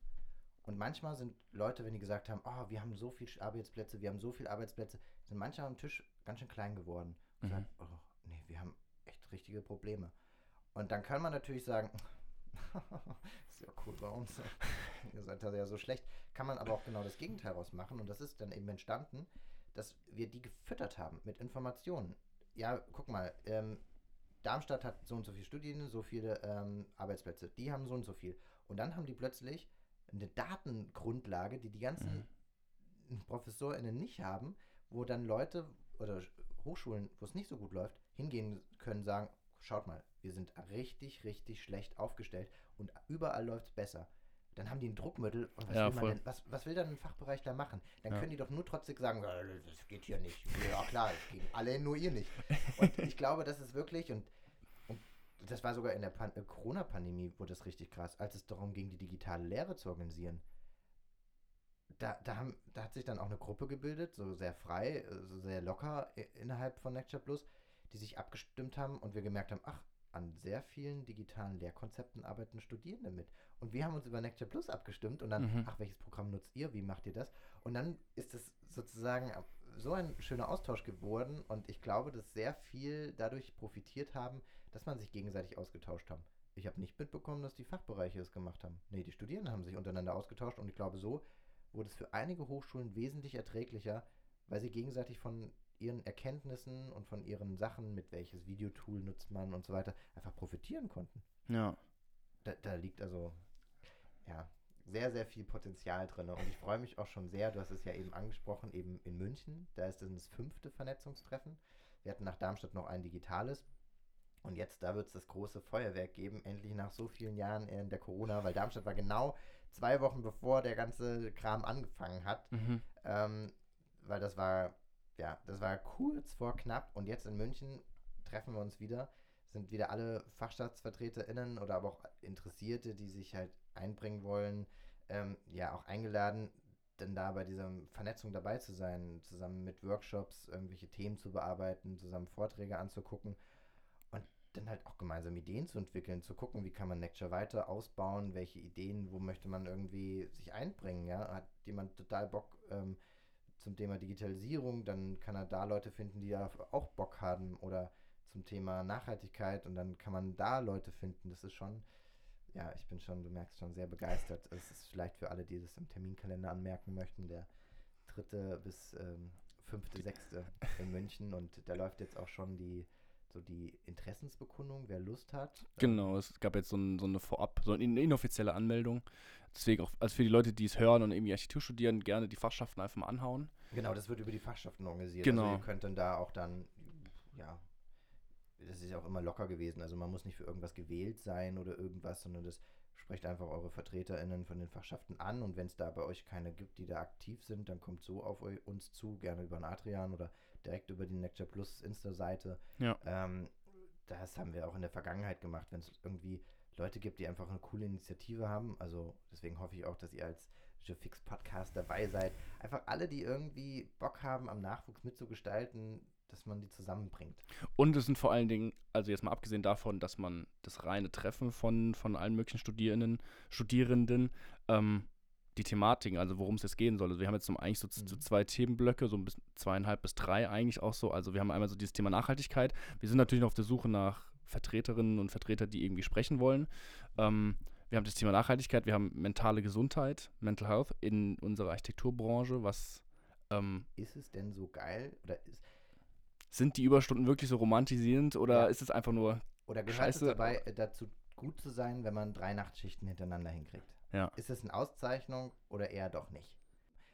Und manchmal sind Leute, wenn die gesagt haben, oh, wir haben so viele Arbeitsplätze, wir haben so viele Arbeitsplätze, sind manche am Tisch ganz schön klein geworden. Und Mhm. sagen, oh, nee, wir haben echt richtige Probleme. Und dann kann man natürlich sagen, ist ja cool bei uns. Ihr seid da ja so schlecht. Kann man aber auch genau das Gegenteil raus machen. Und das ist dann eben entstanden, dass wir die gefüttert haben mit Informationen. Ja, guck mal, ähm, Darmstadt hat so und so viele Studien, so viele ähm, Arbeitsplätze. Die haben so und so viel. Und dann haben die plötzlich eine Datengrundlage, die die ganzen Mhm. ProfessorInnen nicht haben, wo dann Leute oder Hochschulen, wo es nicht so gut läuft, hingehen können, sagen, schaut mal, wir sind richtig, richtig schlecht aufgestellt und überall läuft es besser. Dann haben die ein Druckmittel und was, Ja, will, denn, was, was will dann ein Fachbereichler machen? Dann Ja. können die doch nur trotzdem sagen, "Äh, das geht hier nicht. Ja klar, es gehen alle nur ihr nicht. Und ich glaube, das ist wirklich, und, und das war sogar in der Pan äh, Corona-Pandemie, wurde das richtig krass, als es darum ging, die digitale Lehre zu organisieren. Da, da, haben, da hat sich dann auch eine Gruppe gebildet, so sehr frei, äh, so sehr locker i- innerhalb von Lecture Plus, die sich abgestimmt haben und wir gemerkt haben, ach, an sehr vielen digitalen Lehrkonzepten arbeiten Studierende mit. Und wir haben uns über Lecture Plus abgestimmt und dann, Mhm. ach, welches Programm nutzt ihr, wie macht ihr das? Und dann ist es sozusagen so ein schöner Austausch geworden und ich glaube, dass sehr viel dadurch profitiert haben, dass man sich gegenseitig ausgetauscht haben. Ich habe nicht mitbekommen, dass die Fachbereiche es gemacht haben. Nee, die Studierenden haben sich untereinander ausgetauscht und ich glaube, so wurde es für einige Hochschulen wesentlich erträglicher, weil sie gegenseitig von ihren Erkenntnissen und von ihren Sachen, mit welches Videotool nutzt man und so weiter, einfach profitieren konnten. Ja. Da, da liegt also, ja, sehr, sehr viel Potenzial drin. Und ich freue mich auch schon sehr, du hast es ja eben angesprochen, eben in München. Da ist dann das fünfte Vernetzungstreffen. Wir hatten nach Darmstadt noch ein digitales. Und jetzt, da wird es das große Feuerwerk geben, endlich nach so vielen Jahren in der Corona, weil Darmstadt war genau zwei Wochen bevor der ganze Kram angefangen hat. Mhm. Ähm, weil das war, ja, das war kurz vor knapp. Und jetzt in München treffen wir uns wieder. Sind wieder alle FachstaatsvertreterInnen oder aber auch Interessierte, die sich halt einbringen wollen, ähm, ja, auch eingeladen, denn da bei dieser Vernetzung dabei zu sein, zusammen mit Workshops irgendwelche Themen zu bearbeiten, zusammen Vorträge anzugucken dann halt auch gemeinsam Ideen zu entwickeln, zu gucken, wie kann man Lecture weiter ausbauen, welche Ideen, wo möchte man irgendwie sich einbringen, ja, hat jemand total Bock ähm, zum Thema Digitalisierung, dann kann er da Leute finden, die da auch Bock haben oder zum Thema Nachhaltigkeit und dann kann man da Leute finden, das ist schon, ja, ich bin schon, du merkst schon sehr begeistert. Es ist vielleicht für alle, die das im Terminkalender anmerken möchten, der dritte bis ähm, fünfte, sechste in München und da läuft jetzt auch schon die so die Interessensbekundung, wer Lust hat. Genau, es gab jetzt so, ein, so eine Vorab, so eine in- inoffizielle Anmeldung. Deswegen auch, also für die Leute, die es hören und irgendwie Architektur studieren, gerne die Fachschaften einfach mal anhauen. Genau, das wird über die Fachschaften organisiert. Genau. Also ihr könnt dann da auch dann, ja, das ist ja auch immer locker gewesen. Also man muss nicht für irgendwas gewählt sein oder irgendwas, sondern das sprecht einfach eure VertreterInnen von den Fachschaften an und wenn es da bei euch keine gibt, die da aktiv sind, dann kommt so auf eu- uns zu, gerne über den Adrian oder direkt über die Lecture Plus Insta-Seite. Ja. Ähm, das haben wir auch in der Vergangenheit gemacht, wenn es irgendwie Leute gibt, die einfach eine coole Initiative haben. Also deswegen hoffe ich auch, dass ihr als Fix Podcast dabei seid. Einfach alle, die irgendwie Bock haben, am Nachwuchs mitzugestalten, dass man die zusammenbringt. Und es sind vor allen Dingen, also jetzt mal abgesehen davon, dass man das reine Treffen von, von allen möglichen Studierenden, Studierenden, ähm, die Thematiken, also worum es jetzt gehen soll. Also wir haben jetzt eigentlich so, z- so Mhm. zwei Themenblöcke, so ein bisschen zweieinhalb bis drei eigentlich auch so. Also wir haben einmal so dieses Thema Nachhaltigkeit. Wir sind natürlich noch auf der Suche nach Vertreterinnen und Vertretern, die irgendwie sprechen wollen. Ähm, wir haben das Thema Nachhaltigkeit, wir haben mentale Gesundheit, Mental Health in unserer Architekturbranche, was ähm, Ist es denn so geil? Oder, ist, sind die Überstunden wirklich so romantisierend oder Ja. ist es einfach nur oder gehört Scheiße. es dabei äh, dazu, gut zu sein, wenn man drei Nachtschichten hintereinander hinkriegt? Ja. Ist es eine Auszeichnung oder eher doch nicht?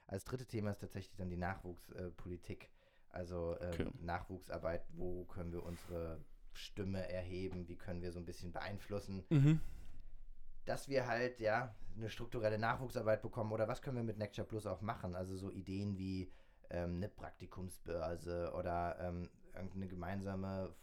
Als dritte Thema ist tatsächlich dann die Nachwuchspolitik. also ähm, Okay. Nachwuchsarbeit, wo können wir unsere Stimme erheben, wie können wir so ein bisschen beeinflussen, Mhm. dass wir halt ja eine strukturelle Nachwuchsarbeit bekommen oder was können wir mit Nectar Plus auch machen? Also so Ideen wie ähm, eine Praktikumsbörse oder ähm, irgendeine gemeinsame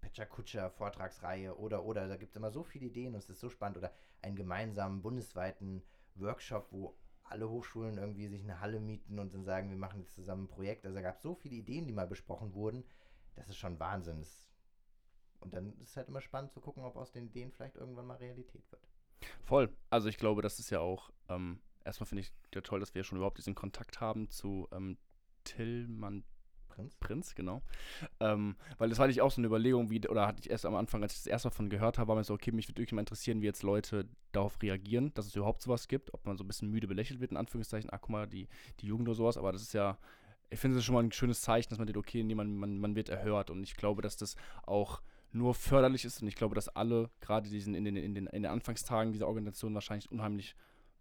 Pecha Kutscher Vortragsreihe oder oder da gibt es immer so viele Ideen und es ist so spannend oder einen gemeinsamen bundesweiten Workshop, wo alle Hochschulen irgendwie sich eine Halle mieten und dann sagen, wir machen jetzt zusammen ein Projekt. Also da gab es so viele Ideen, die mal besprochen wurden. Das ist schon Wahnsinn. Das, und dann ist es halt immer spannend zu gucken, ob aus den Ideen vielleicht irgendwann mal Realität wird. Voll. Also ich glaube, das ist ja auch, ähm, erstmal finde ich ja toll, dass wir schon überhaupt diesen Kontakt haben zu ähm, Tillmann Prinz? Prinz, genau. Ähm, weil das war nicht auch so eine Überlegung, wie, oder hatte ich erst am Anfang, als ich das erste davon gehört habe, war mir so, okay, mich würde wirklich mal interessieren, wie jetzt Leute darauf reagieren, dass es überhaupt sowas gibt, ob man so ein bisschen müde belächelt wird, in Anführungszeichen, ach guck mal, die, die Jugend oder sowas, aber das ist ja, ich finde es schon mal ein schönes Zeichen, dass man denkt, okay, nee, man, man, man wird erhört und ich glaube, dass das auch nur förderlich ist. Und ich glaube, dass alle, gerade diesen in den, in den, in den Anfangstagen dieser Organisation wahrscheinlich unheimlich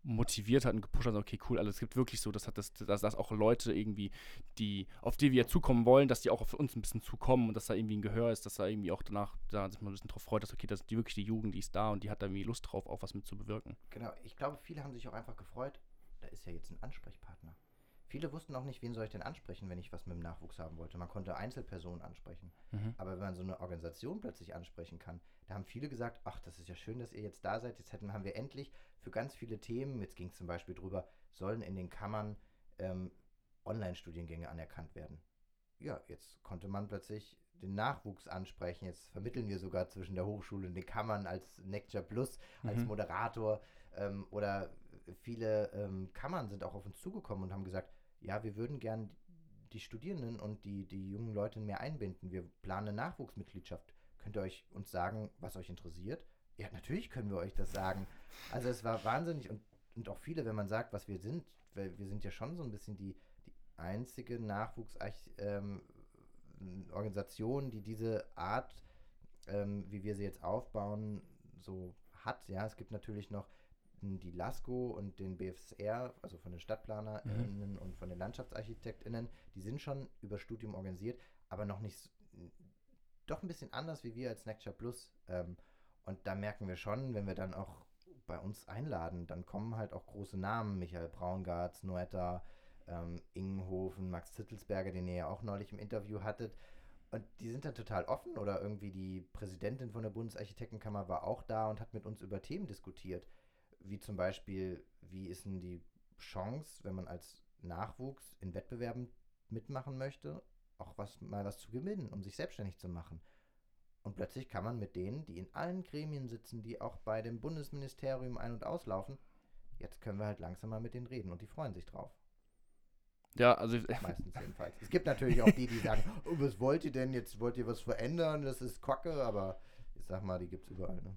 motiviert hat und gepusht hat, okay, cool, also es gibt wirklich so, das hat das, dass, dass auch Leute irgendwie, die, auf die wir zukommen wollen, dass die auch auf uns ein bisschen zukommen und dass da irgendwie ein Gehör ist, dass da irgendwie auch danach da sich mal ein bisschen drauf freut, dass okay, dass die wirklich die Jugend, die ist da und die hat da irgendwie Lust drauf, auch was mit zu bewirken. Genau, ich glaube, viele haben sich auch einfach gefreut, da ist ja jetzt ein Ansprechpartner. Viele wussten auch nicht, wen soll ich denn ansprechen, wenn ich was mit dem Nachwuchs haben wollte. Man konnte Einzelpersonen ansprechen. Mhm. Aber wenn man so eine Organisation plötzlich ansprechen kann, da haben viele gesagt, ach, das ist ja schön, dass ihr jetzt da seid. Jetzt hätten, haben wir endlich für ganz viele Themen, jetzt ging es zum Beispiel drüber, sollen in den Kammern ähm, Online-Studiengänge anerkannt werden. Ja, jetzt konnte man plötzlich den Nachwuchs ansprechen. Jetzt vermitteln wir sogar zwischen der Hochschule und den Kammern als Nectar Plus, als Mhm. Moderator. Ähm, oder viele ähm, Kammern sind auch auf uns zugekommen und haben gesagt, ja, wir würden gern die Studierenden und die, die jungen Leute mehr einbinden. Wir planen eine Nachwuchsmitgliedschaft. Könnt ihr euch uns sagen, was euch interessiert? Ja, natürlich können wir euch das sagen. Also es war wahnsinnig und, und auch viele, wenn man sagt, was wir sind, weil wir sind ja schon so ein bisschen die, die einzige Nachwuchsorganisation, die diese Art, ähm, wie wir sie jetzt aufbauen, so hat. Ja, es gibt natürlich noch die LASCO und den BFSR, also von den StadtplanerInnen und von den LandschaftsarchitektInnen, die sind schon über Studium organisiert, aber noch nicht, doch ein bisschen anders wie wir als Nectar Plus. Ähm, und da merken wir schon, wenn wir dann auch bei uns einladen, dann kommen halt auch große Namen, Michael Braungartz, Noetta, ähm, Ingenhofen, Max Zittelsberger, den ihr ja auch neulich im Interview hattet. Und die sind dann total offen oder irgendwie die Präsidentin von der Bundesarchitektenkammer war auch da und hat mit uns über Themen diskutiert. Wie zum Beispiel, wie ist denn die Chance, wenn man als Nachwuchs in Wettbewerben mitmachen möchte, auch was mal was zu gewinnen, um sich selbstständig zu machen. Und plötzlich kann man mit denen, die in allen Gremien sitzen, die auch bei dem Bundesministerium ein- und auslaufen, jetzt können wir halt langsam mal mit denen reden und die freuen sich drauf. Ja, also Meistens jedenfalls. Es gibt natürlich auch die, die sagen, oh, was wollt ihr denn jetzt? Wollt ihr was verändern? Das ist Kacke, aber ich sag mal, die gibt's überall. Ne?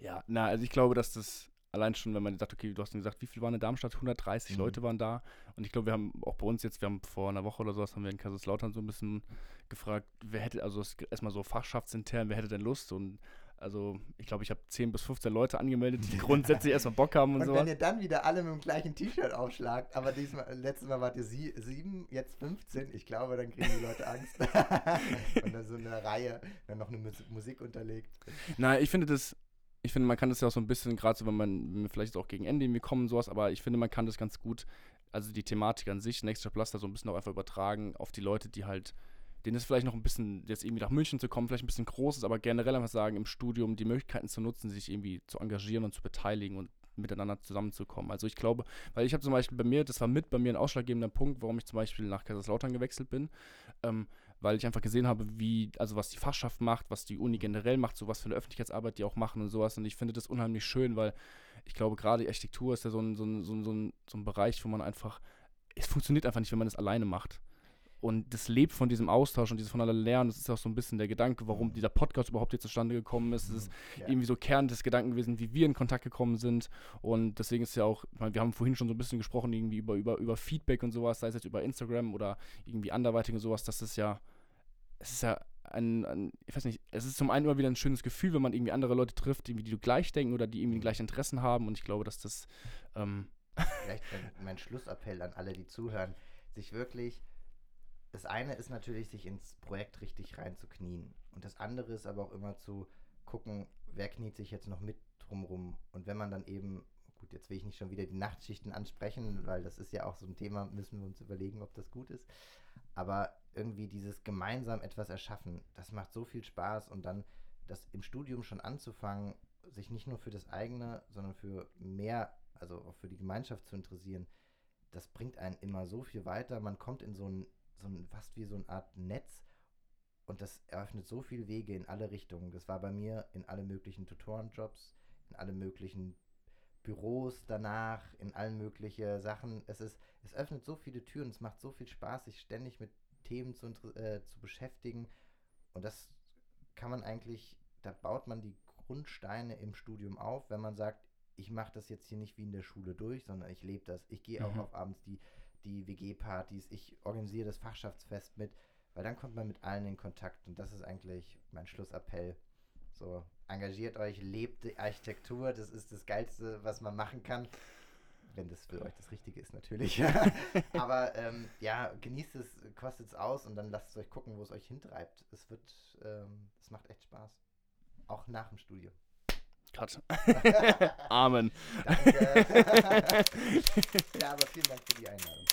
Ja, na, also ich glaube, dass das allein schon, wenn man sagt, okay, du hast gesagt, wie viel waren in Darmstadt? 130 Mhm. Leute waren da. Und ich glaube, wir haben auch bei uns jetzt, wir haben vor einer Woche oder sowas, haben wir in Kaiserslautern so ein bisschen gefragt, wer hätte, also es- erstmal so fachschaftsintern, wer hätte denn Lust? Und also ich glaube, ich habe 10 bis 15 Leute angemeldet, die grundsätzlich erstmal Bock haben und, Und so. wenn ihr dann wieder alle mit dem gleichen T-Shirt aufschlagt, aber diesmal, letztes Mal wart ihr sie, sieben, jetzt 15, ich glaube, dann kriegen die Leute Angst. und dann so eine Reihe, dann noch eine Mus- Musik unterlegt. Nein, ich finde das, ich finde, man kann das ja auch so ein bisschen, gerade so, wenn man wir vielleicht auch gegen Ende irgendwie kommen sowas, aber ich finde, man kann das ganz gut, also die Thematik an sich, Next Plus da so ein bisschen auch einfach übertragen auf die Leute, die halt, denen ist vielleicht noch ein bisschen, jetzt irgendwie nach München zu kommen, vielleicht ein bisschen groß ist, aber generell einfach sagen, im Studium die Möglichkeiten zu nutzen, sich irgendwie zu engagieren und zu beteiligen und miteinander zusammenzukommen. Also ich glaube, weil ich habe zum Beispiel bei mir, das war mit bei mir ein ausschlaggebender Punkt, warum ich zum Beispiel nach Kaiserslautern gewechselt bin, ähm, weil ich einfach gesehen habe, wie, also was die Fachschaft macht, was die Uni generell macht, so was für eine Öffentlichkeitsarbeit die auch machen und sowas. Und ich finde das unheimlich schön, weil ich glaube, gerade die Architektur ist ja so ein, so, ein, so, ein, so, ein, so ein Bereich, wo man einfach, es funktioniert einfach nicht, wenn man es alleine macht. Und das lebt von diesem Austausch und dieses voneinander Lernen. Das ist auch so ein bisschen der Gedanke, warum dieser Podcast überhaupt hier zustande gekommen ist. Es ist Ja. irgendwie so Kern des Gedanken gewesen, wie wir in Kontakt gekommen sind. Und deswegen ist ja auch, meine, wir haben vorhin schon so ein bisschen gesprochen, irgendwie über, über, über Feedback und sowas, sei es jetzt über Instagram oder irgendwie anderweitig und sowas, das ist ja, es ist ja ein, ein, ich weiß nicht, es ist zum einen immer wieder ein schönes Gefühl, wenn man irgendwie andere Leute trifft, irgendwie, die du gleich denken oder die irgendwie die gleichen Interessen haben. Und ich glaube, dass das, ähm, Vielleicht mein, mein Schlussappell an alle, die zuhören, sich wirklich. Das eine ist natürlich, sich ins Projekt richtig reinzuknien. Und das andere ist aber auch immer zu gucken, wer kniet sich jetzt noch mit drumrum. Und wenn man dann eben, gut, jetzt will ich nicht schon wieder die Nachtschichten ansprechen, weil das ist ja auch so ein Thema, müssen wir uns überlegen, ob das gut ist. Aber irgendwie dieses gemeinsam etwas erschaffen, das macht so viel Spaß und dann das im Studium schon anzufangen, sich nicht nur für das eigene, sondern für mehr, also auch für die Gemeinschaft zu interessieren, das bringt einen immer so viel weiter. Man kommt in so ein, so ein fast wie so eine Art Netz und das eröffnet so viele Wege in alle Richtungen. Das war bei mir in alle möglichen Tutorenjobs, in alle möglichen Büros danach, in allen möglichen Sachen. Es ist, es öffnet so viele Türen, es macht so viel Spaß, sich ständig mit Themen zu, äh, zu beschäftigen. Und das kann man eigentlich, da baut man die Grundsteine im Studium auf, wenn man sagt, ich mache das jetzt hier nicht wie in der Schule durch, sondern ich lebe das. Ich gehe auch Mhm. auf abends die, die WG-Partys, ich organisiere das Fachschaftsfest mit, weil dann kommt man mit allen in Kontakt und das ist eigentlich mein Schlussappell. So, engagiert euch, lebt die Architektur, das ist das Geilste, was man machen kann. Wenn das für euch das Richtige ist, natürlich. Aber ähm, ja, genießt es, kostet es aus und dann lasst es euch gucken, wo es euch hintreibt. Es wird, ähm, es macht echt Spaß. Auch nach dem Studio. Cut. Amen. Danke. ja, aber vielen Dank für die Einladung.